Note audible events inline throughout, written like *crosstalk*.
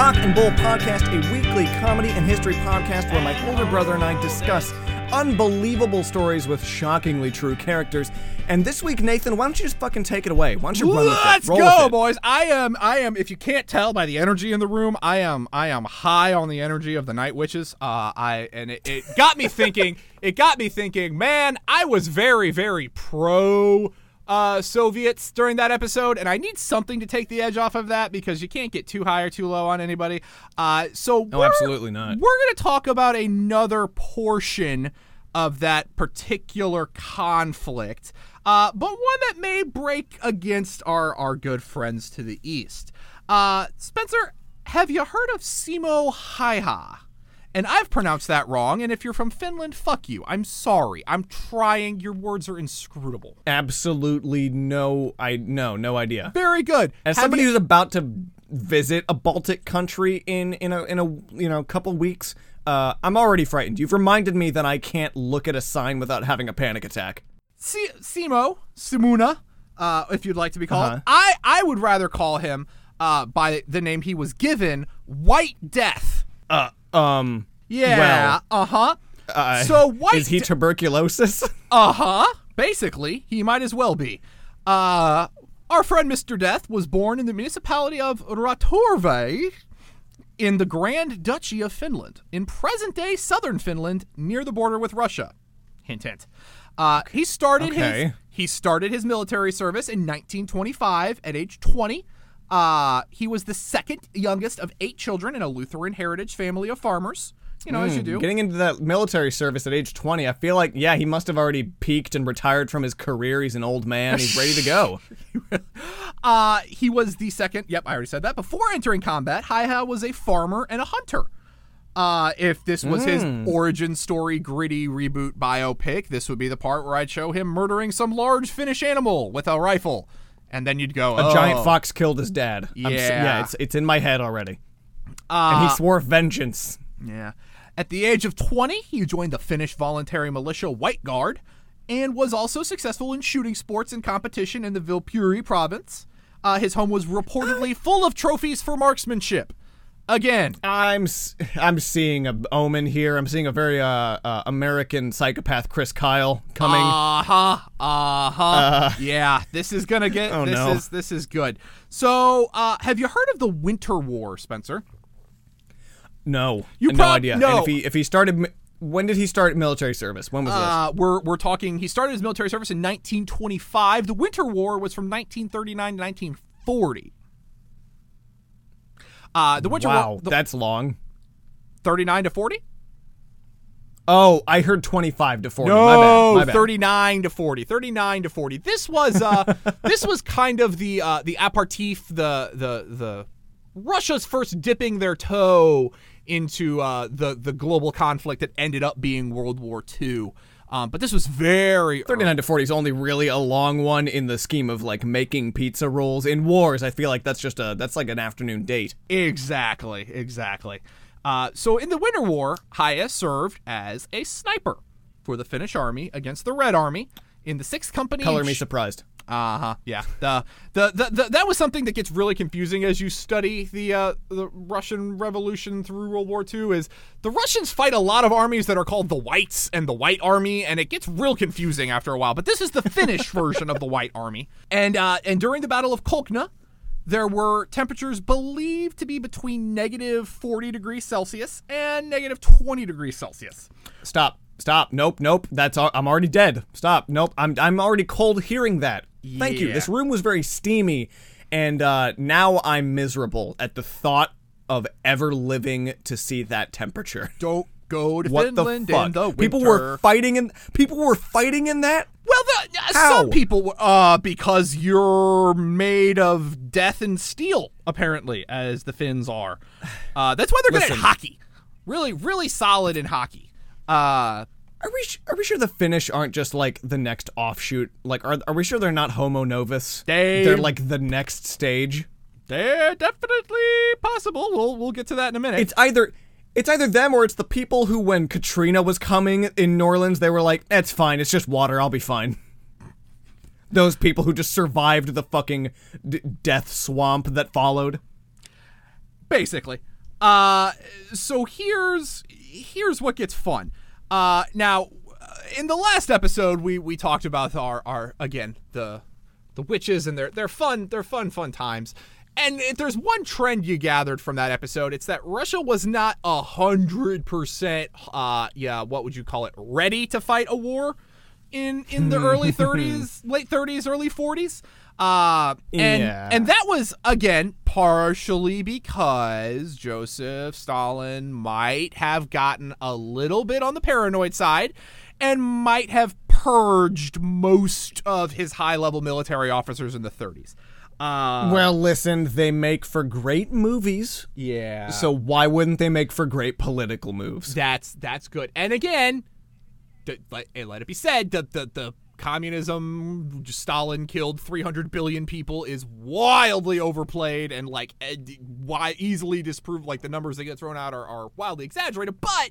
Cock and Bull Podcast, a weekly comedy and history podcast where my older brother and I discuss unbelievable stories with shockingly true characters. And this week, Nathan, why don't you just fucking take it away? Why don't you run with it? Let's Roll go, it. boys. I am I am if you can't tell by the energy in the room, I am I am high on the energy of the night witches. Uh I and it, it got me thinking, it got me thinking, man, I was very, very pro uh, Soviets during that episode, and I need something to take the edge off of that because you can't get too high or too low on anybody. Uh, so No, we're- absolutely not. We're going to talk about another portion of that particular conflict, uh, but one that may break against our our good friends to the east. Uh, Spencer, have you heard of Simo Häyhä? And I've pronounced that wrong. And if you're from Finland, fuck you. I'm sorry. I'm trying. Your words are inscrutable. Absolutely no, I no, no idea. Very good. As Have somebody you- who's about to visit a Baltic country in in a in a you know couple weeks, uh, I'm already frightened. You've reminded me that I can't look at a sign without having a panic attack. Si- Simo, Simuna, uh, if you'd like to be called. Uh-huh. I, I would rather call him uh, by the name he was given, White Death. Uh, um, Yeah. Well, uh huh. uh, so White. is he tuberculosis? *laughs* uh huh. Basically, he might as well be. Uh, our friend Mr. Death was born in the municipality of Rautjärvi in the Grand Duchy of Finland, in present day southern Finland, near the border with Russia. Hint, hint. Uh, he started his he started his military service in 1925 at age 20. Uh, he was the second youngest of eight children in a Lutheran heritage family of farmers. You know, as you do. Getting into that military service at age 20, I feel like, yeah, he must have already peaked and retired from his career. He's an old man. He's ready to go. *laughs* Uh, he was the second. Yep, I already said that. Before entering combat, Häyhä was a farmer and a hunter. Uh, if this was his origin story, gritty reboot biopic, this would be the part where I'd show him murdering some large Finnish animal with a rifle, and then you'd go, A giant "Oh." fox killed his dad. I'm Yeah. yeah, it's, it's in my head already. Uh, and he swore vengeance. Yeah. At the age of 20, he joined the Finnish voluntary militia White Guard and was also successful in shooting sports and competition in the Vilpuri province. Uh, his home was reportedly full of trophies for marksmanship. Again, I'm I'm seeing a omen here. I'm seeing a very uh, uh American psychopath Chris Kyle coming. Uh huh. Uh yeah, this is gonna get. *laughs* Oh, this no. is this is good. So, uh, have you heard of the Winter War, Spencer? no, You no prob- idea. no. And if he if he started, when did he start military service? When was this? Uh, we're we're talking. He started his military service in 1925. The Winter War was from 1939 to 1940. Uh, the Winter wow, the that's long. 39 to 40. Oh, I heard 25 to 40. my bad. My bad. 39 to 40. 39 to 40. This was uh *laughs* this was kind of the uh the aperitif the the the Russia's first dipping their toe into uh the the global conflict that ended up being World War II. Um, but this was very 39 to 40 is only really a long one in the scheme of like making pizza rolls. In wars, I feel like that's just a that's like an afternoon date. Exactly, exactly. Uh, so in the Winter War, Häyhä served as a sniper for the Finnish army against the Red Army in the Sixth Company. Color me surprised. Uh huh. Yeah. The, the the the that was something that gets really confusing as you study the uh, the Russian Revolution through World War II. Is the Russians fight a lot of armies that are called the Whites and the White Army, and it gets real confusing after a while. But this is the Finnish *laughs* version of the White Army, and uh, and during the Battle of Kolkna, there were temperatures believed to be between negative 40 degrees Celsius and negative 20 degrees Celsius. Stop. Stop. Nope. Nope. That's I'm already dead. Stop. Nope. I'm I'm already cold hearing that. Thank you. This room was very steamy and uh now I'm miserable at the thought of ever living to see that temperature. Don't go to What Finland the fuck? in the winter. people were fighting in people were fighting in that? Well, the, uh, How? some people, w- uh, because you're made of death and steel, apparently, as the Finns are. Uh, that's why they're good at *sighs* hockey. Really, really solid in hockey. Uh, Are we are we sure the Finnish aren't just like the next offshoot? Like are are we sure they're not Homo novus? They- They're like the next stage. they're definitely possible. We'll we'll get to that in a minute. It's either it's either them or it's the people who when Katrina was coming in New Orleans, they were like, "It's fine. It's just water. I'll be fine." Those people who just survived the fucking d- death swamp that followed. basically. Uh, so here's here's what gets fun. Uh, now, uh, in the last episode, we we talked about our our again the the witches and their they're fun they're fun fun times. And if there's one trend you gathered from that episode, it's that Russia was not a hundred percent, uh, yeah, what would you call it, ready to fight a war in in the *laughs* early 30s, late 30s, early 40s. Uh, and Yeah. and that was again partially because Joseph Stalin might have gotten a little bit on the paranoid side and might have purged most of his high-level military officers in the 30s. Uh, well, listen, they make for great movies, yeah. so why wouldn't they make for great political moves? That's that's good. And again, the, let, let it be said that the, the communism Stalin killed 300 billion people is wildly overplayed and like eh, d- why easily disproved like the numbers that get thrown out are, are wildly exaggerated but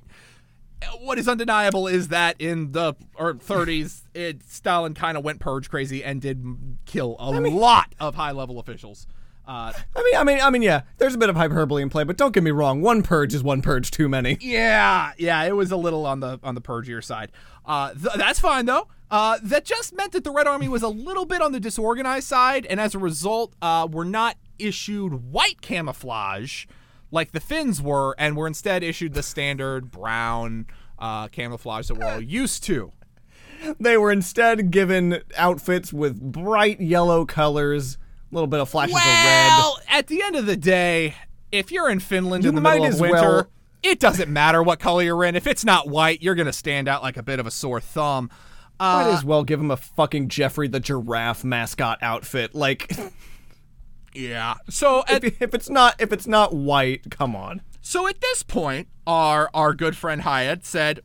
uh, what is undeniable is that in the or 30s it Stalin kind of went purge crazy and did kill a lot of high level officials uh, I mean, I mean, I mean, yeah. There's a bit of hyperbole in play, but don't get me wrong. One purge is one purge too many. Yeah, yeah, it was a little on the on the purgier side. Uh, th- that's fine though. Uh, that just meant that the Red Army was a little bit on the disorganized side, and as a result, uh, were not issued white camouflage like the Finns were, and were instead issued the standard brown uh, camouflage that we're all used to. They were instead given outfits with bright yellow colors, a little bit of flashes of red. Well, at the end of the day, if you're in Finland You in the middle of winter, well- it doesn't matter what color you're in. If it's not white, you're gonna stand out like a bit of a sore thumb. Might Uh, as well give him a fucking Geoffrey the Giraffe mascot outfit. Like, *laughs* yeah. So at if, if it's not if it's not white, come on. so at this point, our our good friend Häyhä said,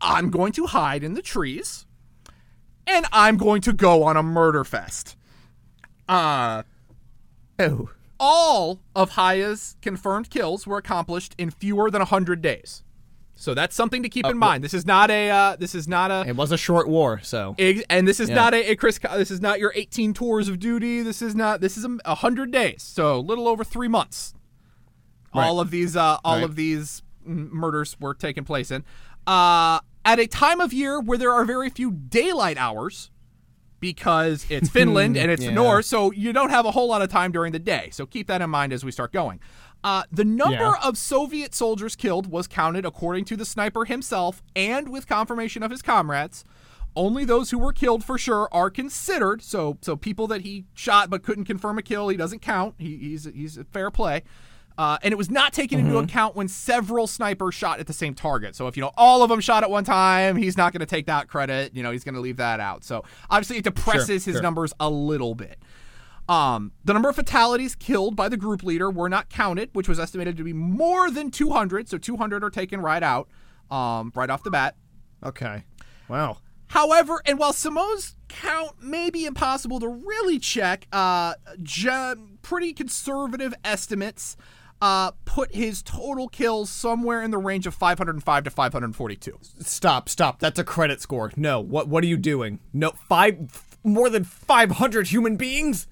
"I'm going to hide in the trees, and I'm going to go on a murder fest." Uh Oh, all of Häyhä's confirmed kills were accomplished in fewer than 100 days. So that's something to keep in mind. This is not a uh, this is not a it was a short war, so and this is Yeah. not a, a Chris. This is not your 18 tours of duty. This is not. This is a, hundred days, so a little over three months. All of these, uh, all Right. of these murders were taking place in, uh, at a time of year where there are very few daylight hours, because it's *laughs* Finland and it's Yeah. north, so you don't have a whole lot of time during the day. So keep that in mind as we start going. Uh, the number Yeah. of Soviet soldiers killed was counted according to the sniper himself and with confirmation of his comrades. Only those who were killed for sure are considered. So, so people that he shot but couldn't confirm a kill, he doesn't count. He, he's he's a fair play. Uh, and it was not taken into account when several snipers shot at the same target. So if you know all of them shot at one time, he's not going to take that credit. You know, he's going to leave that out. So obviously, it depresses his sure. numbers a little bit. Um, the number of fatalities killed by the group leader were not counted, which was estimated to be more than 200. So 200 are taken right out, um, right off the bat. okay. Wow. However, and while Simo's count may be impossible to really check, uh, pretty conservative estimates uh, put his total kills somewhere in the range of 505 to 542. Stop, stop. That's a credit score. No. What what are you doing? No, five more than 500 human beings?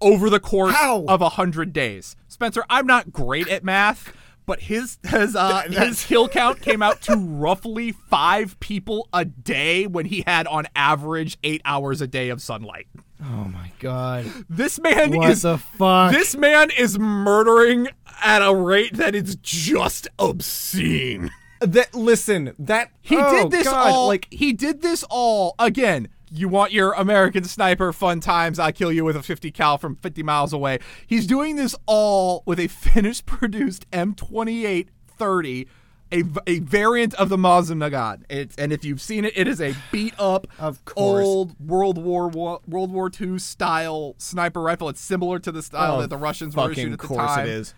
Over the course How? of a hundred days. Spencer, I'm not great at math, but his his uh, *laughs* his kill count came out to roughly five people a day when he had on average eight hours a day of sunlight. Oh my god. This man What is the fuck? this man is murdering at a rate that is just obscene. that listen, that He oh, did this God, all like he did this all again. You want your American sniper fun times? I kill you with a 50 cal from 50 miles away. He's doing this all with a *laughs* finished produced M28 30, a, a variant of the Mosin-Nagant. It's and if you've seen it, it is a beat up, *sighs* Of course. old World War World War II style sniper rifle. It's similar to the style Oh, that the Russians were issued at the course time. it is.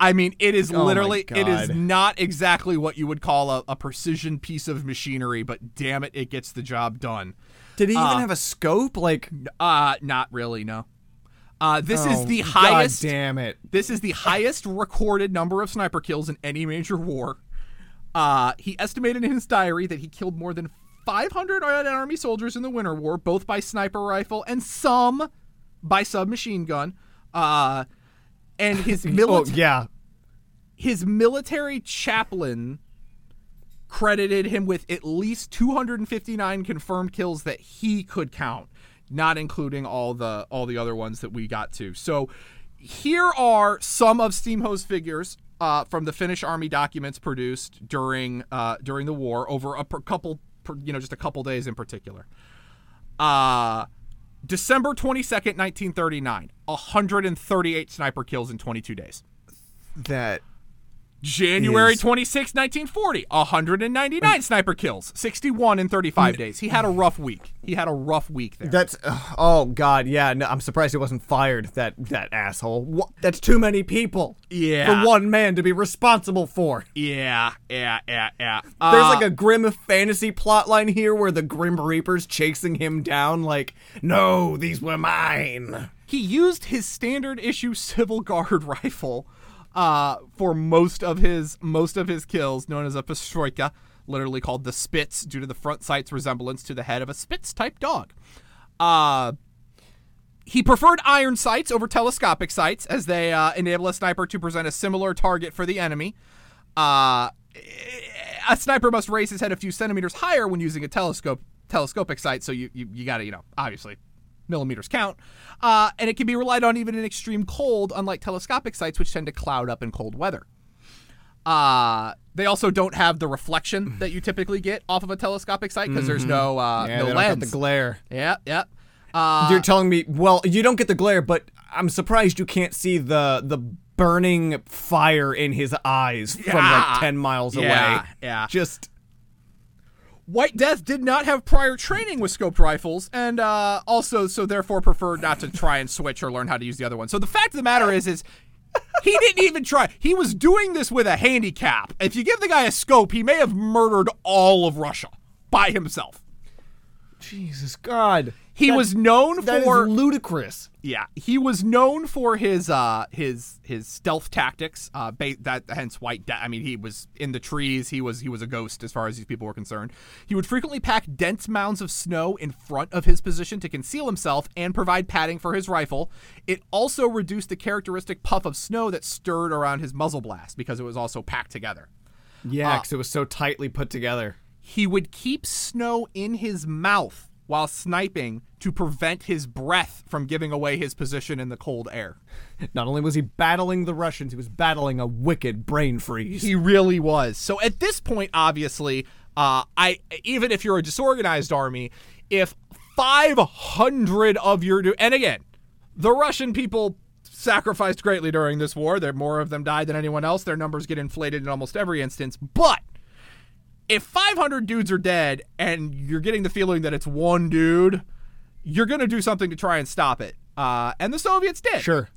I mean, it is Oh literally, it is not exactly what you would call a, a precision piece of machinery, but damn it, it gets the job done. Did he even Uh, have a scope? Like Uh, not really, no. Uh, this is oh, the God highest. damn it. This is the highest recorded number of sniper kills in any major war. Uh, he estimated in his diary that he killed more than 500 Red Army soldiers in the Winter War, both by sniper rifle and some by submachine gun. Uh, and his *laughs* Oh military. yeah. his military chaplain credited him with at least 259 confirmed kills that he could count, not including all the all the other ones that we got to. So here are some of Steamho's figures uh, from the Finnish army documents produced during uh, during the war over a per couple, per, you know, just a couple days in particular. Uh, December 22nd, 1939, 138 sniper kills in 22 days. That January is- 26, 1940, 199 sniper kills, 61 in 35 days. He had a rough week. He had a rough week there. That's ugh, oh god, yeah. No, I'm surprised he wasn't fired. That that asshole. Wha- that's too many people. Yeah. For one man to be responsible for. yeah, yeah, yeah, yeah. There's Uh, like a grim fantasy plotline here where the Grim Reaper's chasing him down. Like, no, these were mine. he used his standard issue *laughs* civil guard rifle uh, for most of his most of his kills, known as a Pystykorva, literally called the Spitz, due to the front sight's resemblance to the head of a Spitz type dog. Uh, he preferred iron sights over telescopic sights, as they uh, enable a sniper to present a similar target for the enemy. Uh, a sniper must raise his head a few centimeters higher when using a telescope telescopic sight, so you you, you got to you know obviously millimeters count, uh, and it can be relied on even in extreme cold, unlike telescopic sights, which tend to cloud up in cold weather. Uh, they also don't have the reflection *laughs* that you typically get off of a telescopic sight because there's no uh, Yeah, no lens. the glare. yeah, yeah. Uh, You're telling me, well, you don't get the glare, but I'm surprised you can't see the the burning fire in his eyes from like 10 miles Yeah, away. yeah. Just White Death did not have prior training with scoped rifles, and uh, also, so therefore, preferred not to try and switch or learn how to use the other one. So the fact of the matter is, is he didn't even try. He was doing this with a handicap. If you give the guy a scope, he may have murdered all of Russia by himself. Jesus God. He That- was known That is for ludicrous. yeah, he was known for his uh his his stealth tactics. Uh, ba- that hence White Death. I mean, he was in the trees. He was he was a ghost as far as these people were concerned. He would frequently pack dense mounds of snow in front of his position to conceal himself and provide padding for his rifle. It also reduced the characteristic puff of snow that stirred around his muzzle blast because it was also packed together. Yeah, because it was so tightly put together. He would keep snow in his mouth while sniping to prevent his breath from giving away his position in the cold air. Not only was he battling the Russians, he was battling a wicked brain freeze. He really was. So at this point, obviously, uh, I even if you're a disorganized army, if 500 of your and again, the Russian people sacrificed greatly during this war. There more of them died than anyone else. Their numbers get inflated in almost every instance. But if 500 dudes are dead and you're getting the feeling that it's one dude, you're gonna do something to try and stop it. Uh, and the Soviets did. sure.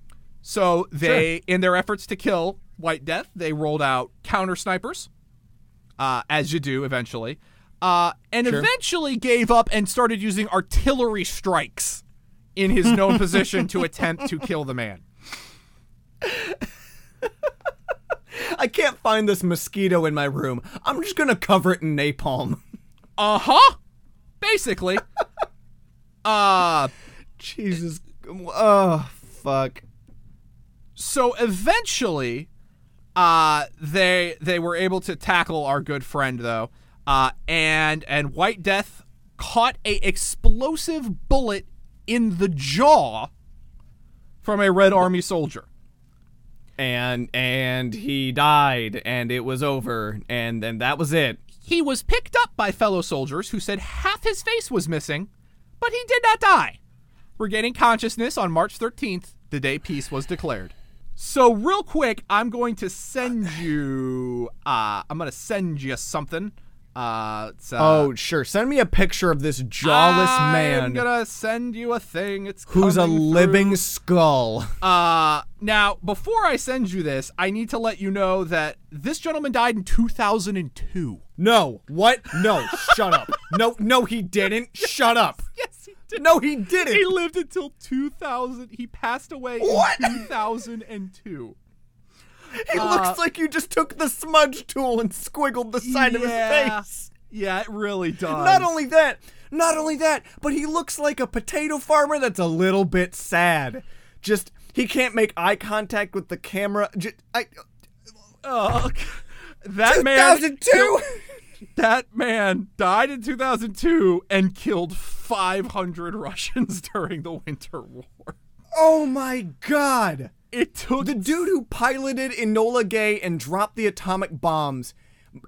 So they, in their efforts to kill White Death, they rolled out counter snipers, uh, as you do eventually, uh, and Sure. eventually gave up and started using artillery strikes in his known *laughs* position to attempt to kill the man. I can't find this mosquito in my room. I'm just gonna cover it in napalm. *laughs* Uh huh. Basically. *laughs* uh, Jesus. Oh, fuck. so eventually uh they they were able to tackle our good friend though uh and and white death caught a explosive bullet in the jaw from a red army soldier And and he died, and it was over, and then that was it. he was picked up by fellow soldiers who said half his face was missing but he did not die. Regaining consciousness on march 13th the day peace was declared. So real quick i'm going to send you uh i'm going to send you something uh, uh Oh, sure. Send me a picture of this jawless man. I'm gonna send you a thing. It's who's a living through. skull. Uh, now before I send you this, I need to let you know that this gentleman died in 2002. No. What? No. Shut up. No, no, he didn't. *laughs* Shut up. Yes, he did. No, he didn't. He lived until 2000. He passed away What? in 2002. He Uh, looks like you just took the smudge tool and squiggled the side of his face. Yeah, it really does. Not only that, not only that, but he looks like a potato farmer that's a little bit sad. Just he can't make eye contact with the camera. Just, I, Oh, that man 2002. that man died in 2002 and killed 500 Russians *laughs* during the Winter War. oh my god. It took The dude who piloted Enola Gay and dropped the atomic bombs,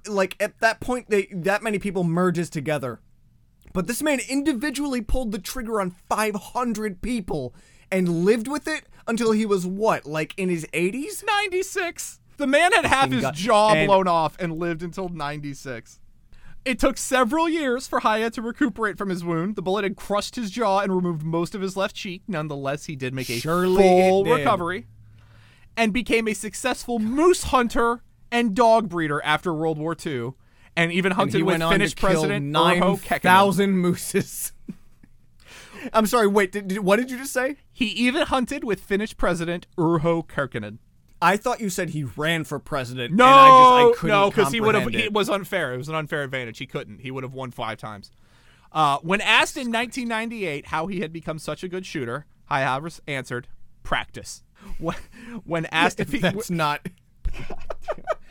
like at that point, they that many people merges together. But this man individually pulled the trigger on 500 people and lived with it until he was what, like in his 80s? 96. The man had half his jaw blown off and lived until 96. It took several years for Häyhä to recuperate from his wound. The bullet had crushed his jaw and removed most of his left cheek. Nonetheless, he did make a Surely full recovery and became a successful moose hunter and dog breeder after World War II. And even And hunted he with Finnish President Urho Kekkonen. 9,000 mooses. *laughs* I'm sorry, wait, did, did- what did you just say? He even hunted with Finnish President Urho Kekkonen. I thought you said he ran for president. No, and I just, I couldn't no, because he would have. comprehend It was unfair. It was an unfair advantage. He couldn't. He would have won five times. Uh, when asked in 1998 how he had become such a good shooter, Hayavers answered, "Practice." When, when asked if he, That's not.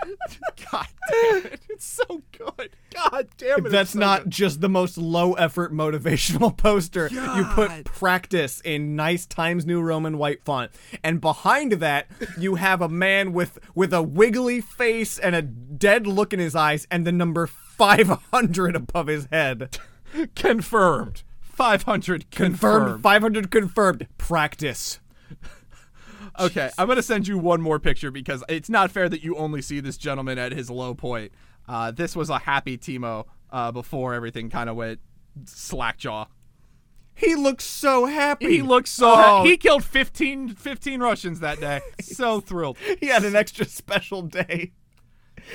*laughs* God damn it, it's so good. God damn it, That's so not good. just the most low effort motivational *laughs* poster. You put practice in nice Times New Roman white font. And behind that, you have a man with with a wiggly face and a dead look in his eyes and the number 500 above his head. confirmed. 500 Confirmed confirmed. 500 confirmed. Practice. Okay, I'm gonna send you one more picture because it's not fair that you only see this gentleman at his low point. Uh, this was a happy Timo uh, before everything kind of went slackjaw. He looks so happy. He looks so. Oh, he killed 15, 15 Russians that day. *laughs* so thrilled. he had an extra special day.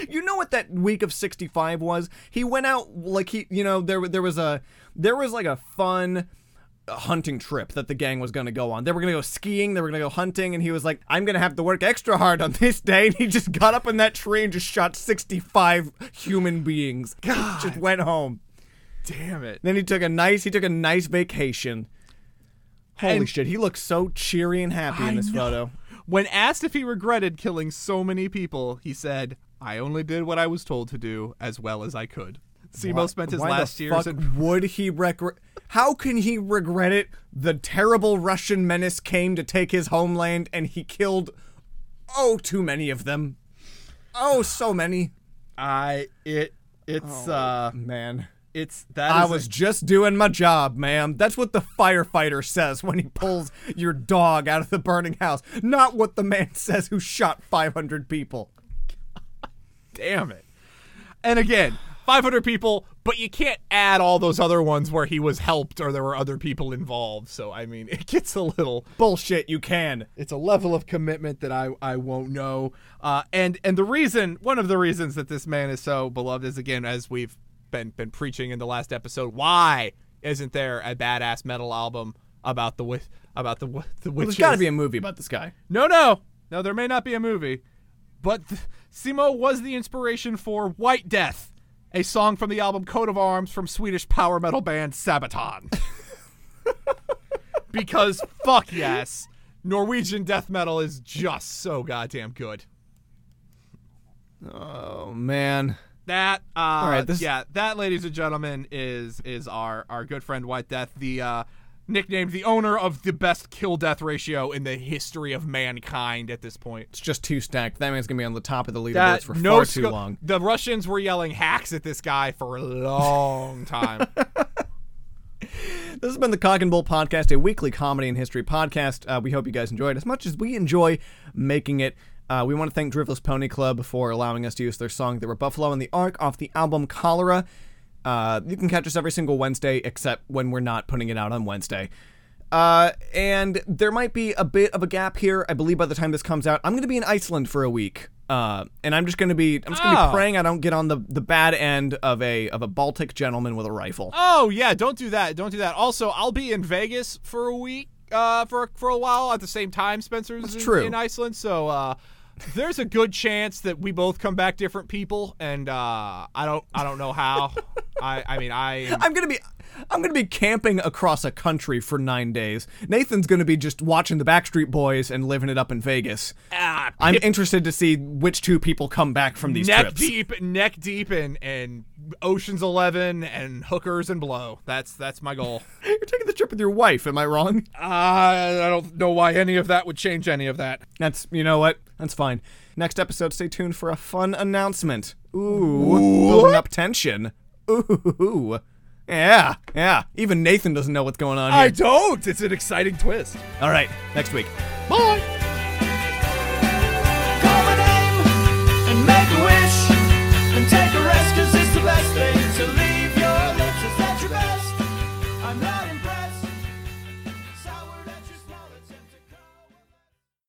You know what that week of 65 was? He went out like he, you know, there there was a there was like a fun hunting trip that the gang was going to go on. They were going to go skiing, they were going to go hunting and he was like, "I'm going to have to work extra hard on this day." And he just got up in that tree and just shot 65 human beings. God. just went home. Damn it. Then he took a nice he took a nice vacation. Holy And- shit, he looks so cheery and happy in this know. photo. When asked if he regretted killing so many people, he said, "I only did what I was told to do as well as I could." Simo spent his why last the years fuck in would he regret? How can he regret it? The terrible Russian menace came to take his homeland, and he killed oh too many of them. Oh, so many. I it it's uh Man, it's that I is a- was just doing my job, ma'am. That's what the firefighter says when he pulls your dog out of the burning house. Not what the man *laughs* says who shot 500 people. damn it. And again, 500 people, but you can't add all those other ones where he was helped or there were other people involved. So I mean, *laughs* it gets a little Bullshit, you can. it's a level of commitment that I I won't know. Uh, and and the reason, one of the reasons that this man is so beloved is again, as we've been been preaching in the last episode, why isn't there a badass metal album about the wi- about the wi- *laughs* the Well, there's got to be a movie about this guy. no, no, no. There may not be a movie, but th- Simo was the inspiration for White Death, a song from the album Coat of Arms from Swedish power metal band Sabaton. *laughs* because fuck yes, Norwegian death metal is just so goddamn good. Oh man. That uh right, this- yeah, that ladies and gentlemen is is our our good friend White Death, the uh nicknamed the owner of the best kill death ratio in the history of mankind at this point. It's just too stacked. That man's gonna be on the top of the leaderboards for no far too long. The Russians were yelling hacks at this guy for a long time. *laughs* This has been the Cock and Bull Podcast, a weekly comedy and history podcast. Uh, we hope you guys enjoyed as much as we enjoy making it. Uh, we want to thank Driftless Pony Club for allowing us to use their song "They Were Buffalo and the Ark" off the album Cholera. Uh, you can catch us every single Wednesday, except when we're not putting it out on Wednesday. Uh, and there might be a bit of a gap here. I believe by the time this comes out, I'm going to be in Iceland for a week. Uh, and I'm just going to be I'm just going to Oh. be praying I don't get on the, the bad end of a of a Baltic gentleman with a rifle. oh yeah, don't do that. Don't do that. Also, I'll be in Vegas for a week, uh, for for a while at the same time. Spencer's in, true. in Iceland, so uh, there's a good chance that we both come back different people, and uh, I don't I don't know how. *laughs* I I mean I am, I'm gonna be I'm gonna be camping across a country for nine days. Nathan's gonna be just watching the Backstreet Boys and living it up in Vegas. ah, I'm interested to see which two people come back from these neck trips. deep, neck deep in in Ocean's Eleven and hookers and blow. That's that's my goal. *laughs* You're taking the trip with your wife, am I wrong? I I don't know why any of that would change any of that. That's you know what? That's fine. Next episode, stay tuned for a fun announcement. Ooh, building up tension. Ooh, yeah, yeah. Even Nathan doesn't know what's going on here. I don't. It's an exciting twist. All right, next week. Bye.